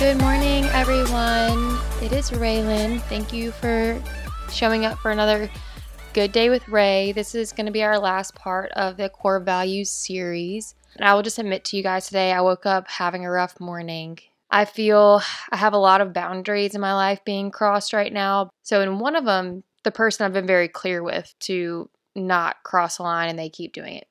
Good morning, everyone. It is Raylan. Thank you for showing up for another Good Day with Ray. This is going to be our last part of the core values series. And I will just admit to you guys today, I woke up having a rough morning. I feel I have a lot of boundaries in my life being crossed right now. So, in one of them, the person I've been very clear with to not cross a line and they keep doing it.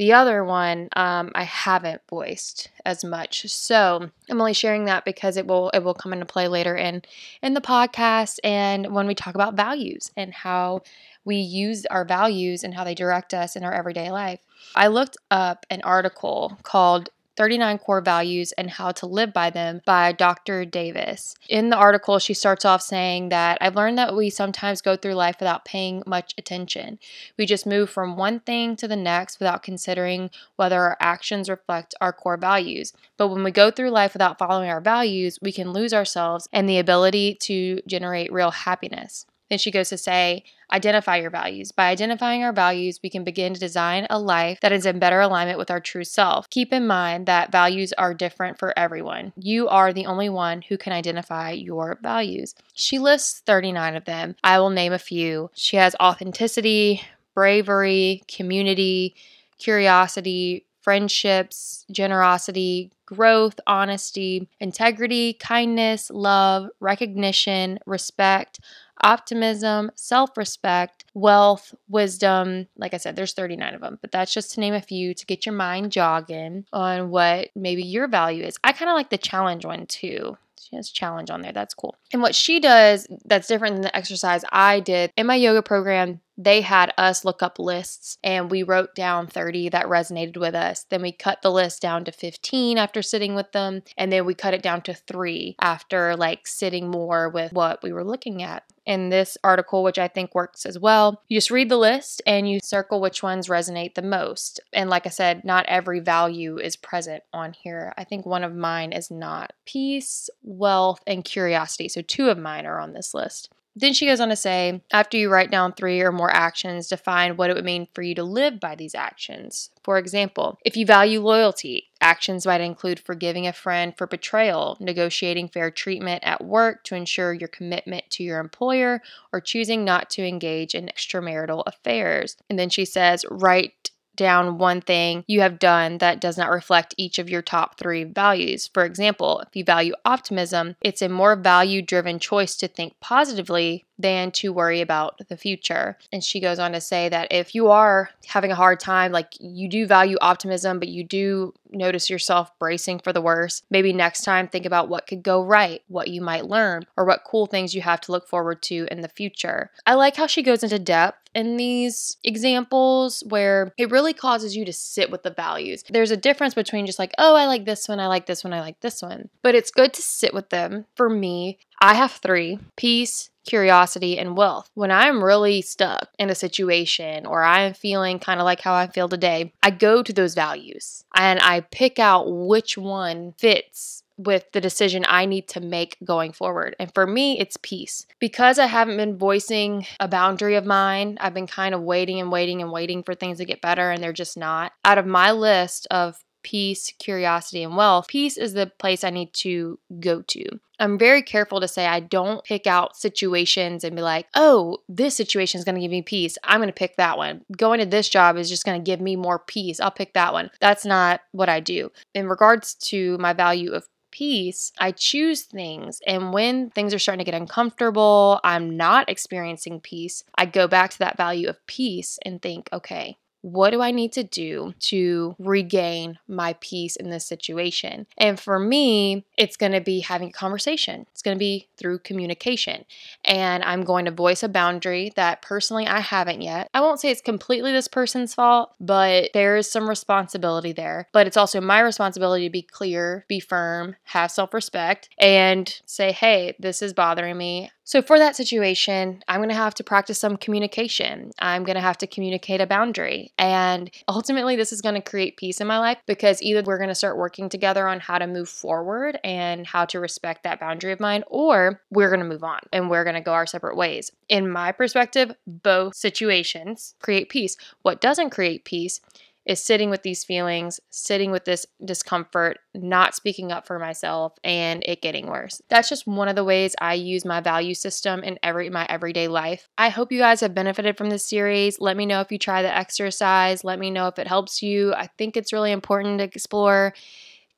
The other one um, I haven't voiced as much, so I'm only sharing that because it will it will come into play later in in the podcast and when we talk about values and how we use our values and how they direct us in our everyday life. I looked up an article called 39 Core Values and How to Live by Them by Dr. Davis. In the article, she starts off saying that I've learned that we sometimes go through life without paying much attention. We just move from one thing to the next without considering whether our actions reflect our core values. But when we go through life without following our values, we can lose ourselves and the ability to generate real happiness. Then she goes to say, identify your values. By identifying our values, we can begin to design a life that is in better alignment with our true self. Keep in mind that values are different for everyone. You are the only one who can identify your values. She lists 39 of them. I will name a few. She has authenticity, bravery, community, curiosity, friendships, generosity, growth, honesty, integrity, kindness, love, recognition, respect, optimism, self respect, wealth, wisdom. Like I said, there's 39 of them, but that's just to name a few to get your mind jogging on what maybe your value is. I kind of like the challenge one too. She has challenge on there. That's cool. And what she does that's different than the exercise I did in my yoga program, they had us look up lists and we wrote down 30 that resonated with us. Then we cut the list down to 15 after sitting with them. And then we cut it down to three after like sitting more with what we were looking at in this article, which I think works as well. You just read the list and you circle which ones resonate the most. And like I said, not every value is present on here. I think one of mine is not peace, wealth, and curiosity. So two of mine are on this list. Then she goes on to say, after you write down three or more actions, define what it would mean for you to live by these actions. For example, if you value loyalty, actions might include forgiving a friend for betrayal, negotiating fair treatment at work to ensure your commitment to your employer, or choosing not to engage in extramarital affairs. And then she says, write down one thing you have done that does not reflect each of your top three values. For example, if you value optimism, it's a more value driven choice to think positively than to worry about the future. And she goes on to say that if you are having a hard time, like you do value optimism, but you do notice yourself bracing for the worst, maybe next time think about what could go right, what you might learn, or what cool things you have to look forward to in the future. I like how she goes into depth in these examples where it really causes you to sit with the values. There's a difference between just like, oh, I like this one, I like this one, I like this one. But it's good to sit with them. For me, I have three peace, curiosity, and wealth. When I'm really stuck in a situation or I'm feeling kind of like how I feel today, I go to those values and I pick out which one fits with the decision I need to make going forward. And for me, it's peace. Because I haven't been voicing a boundary of mine, I've been kind of waiting and waiting and waiting for things to get better, and they're just not. Out of my list of peace, curiosity, and wealth, peace is the place I need to go to. I'm very careful to say I don't pick out situations and be like, oh, this situation is going to give me peace. I'm going to pick that one. Going to this job is just going to give me more peace. I'll pick that one. That's not what I do. In regards to my value of peace, I choose things. And when things are starting to get uncomfortable, I'm not experiencing peace, I go back to that value of peace and think, okay, what do I need to do to regain my peace in this situation? And for me, it's going to be having a conversation. It's going to be through communication. And I'm going to voice a boundary that personally I haven't yet. I won't say it's completely this person's fault, but there is some responsibility there. But it's also my responsibility to be clear, be firm, have self respect, and say, hey, this is bothering me. So, for that situation, I'm going to have to practice some communication. I'm going to have to communicate a boundary. And ultimately, this is going to create peace in my life because either we're going to start working together on how to move forward and how to respect that boundary of mine, or we're going to move on and we're going to go our separate ways. In my perspective, both situations create peace. What doesn't create peace is sitting with these feelings, sitting with this discomfort, not speaking up for myself, and it getting worse. That's just one of the ways I use my value system in every my everyday life. I hope you guys have benefited from this series. Let me know if you try the exercise. Let me know if it helps you. I think it's really important to explore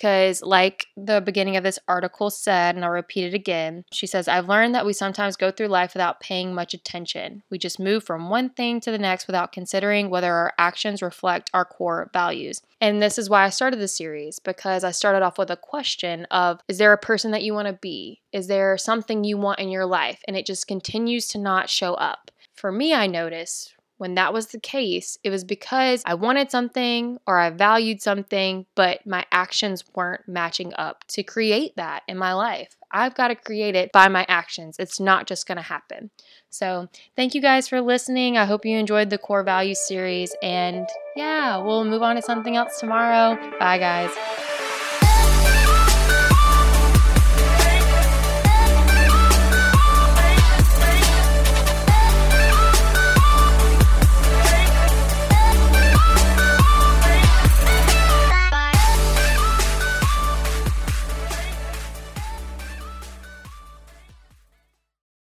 because, like the beginning of this article said, and I'll repeat it again, she says, I've learned that we sometimes go through life without paying much attention. We just move from one thing to the next without considering whether our actions reflect our core values. And this is why I started the series because I started off with a question of Is there a person that you want to be? Is there something you want in your life? And it just continues to not show up. For me, I notice when that was the case, it was because I wanted something or I valued something, but my actions weren't matching up to create that in my life. I've got to create it by my actions. It's not just going to happen. So, thank you guys for listening. I hope you enjoyed the core value series. And yeah, we'll move on to something else tomorrow. Bye, guys.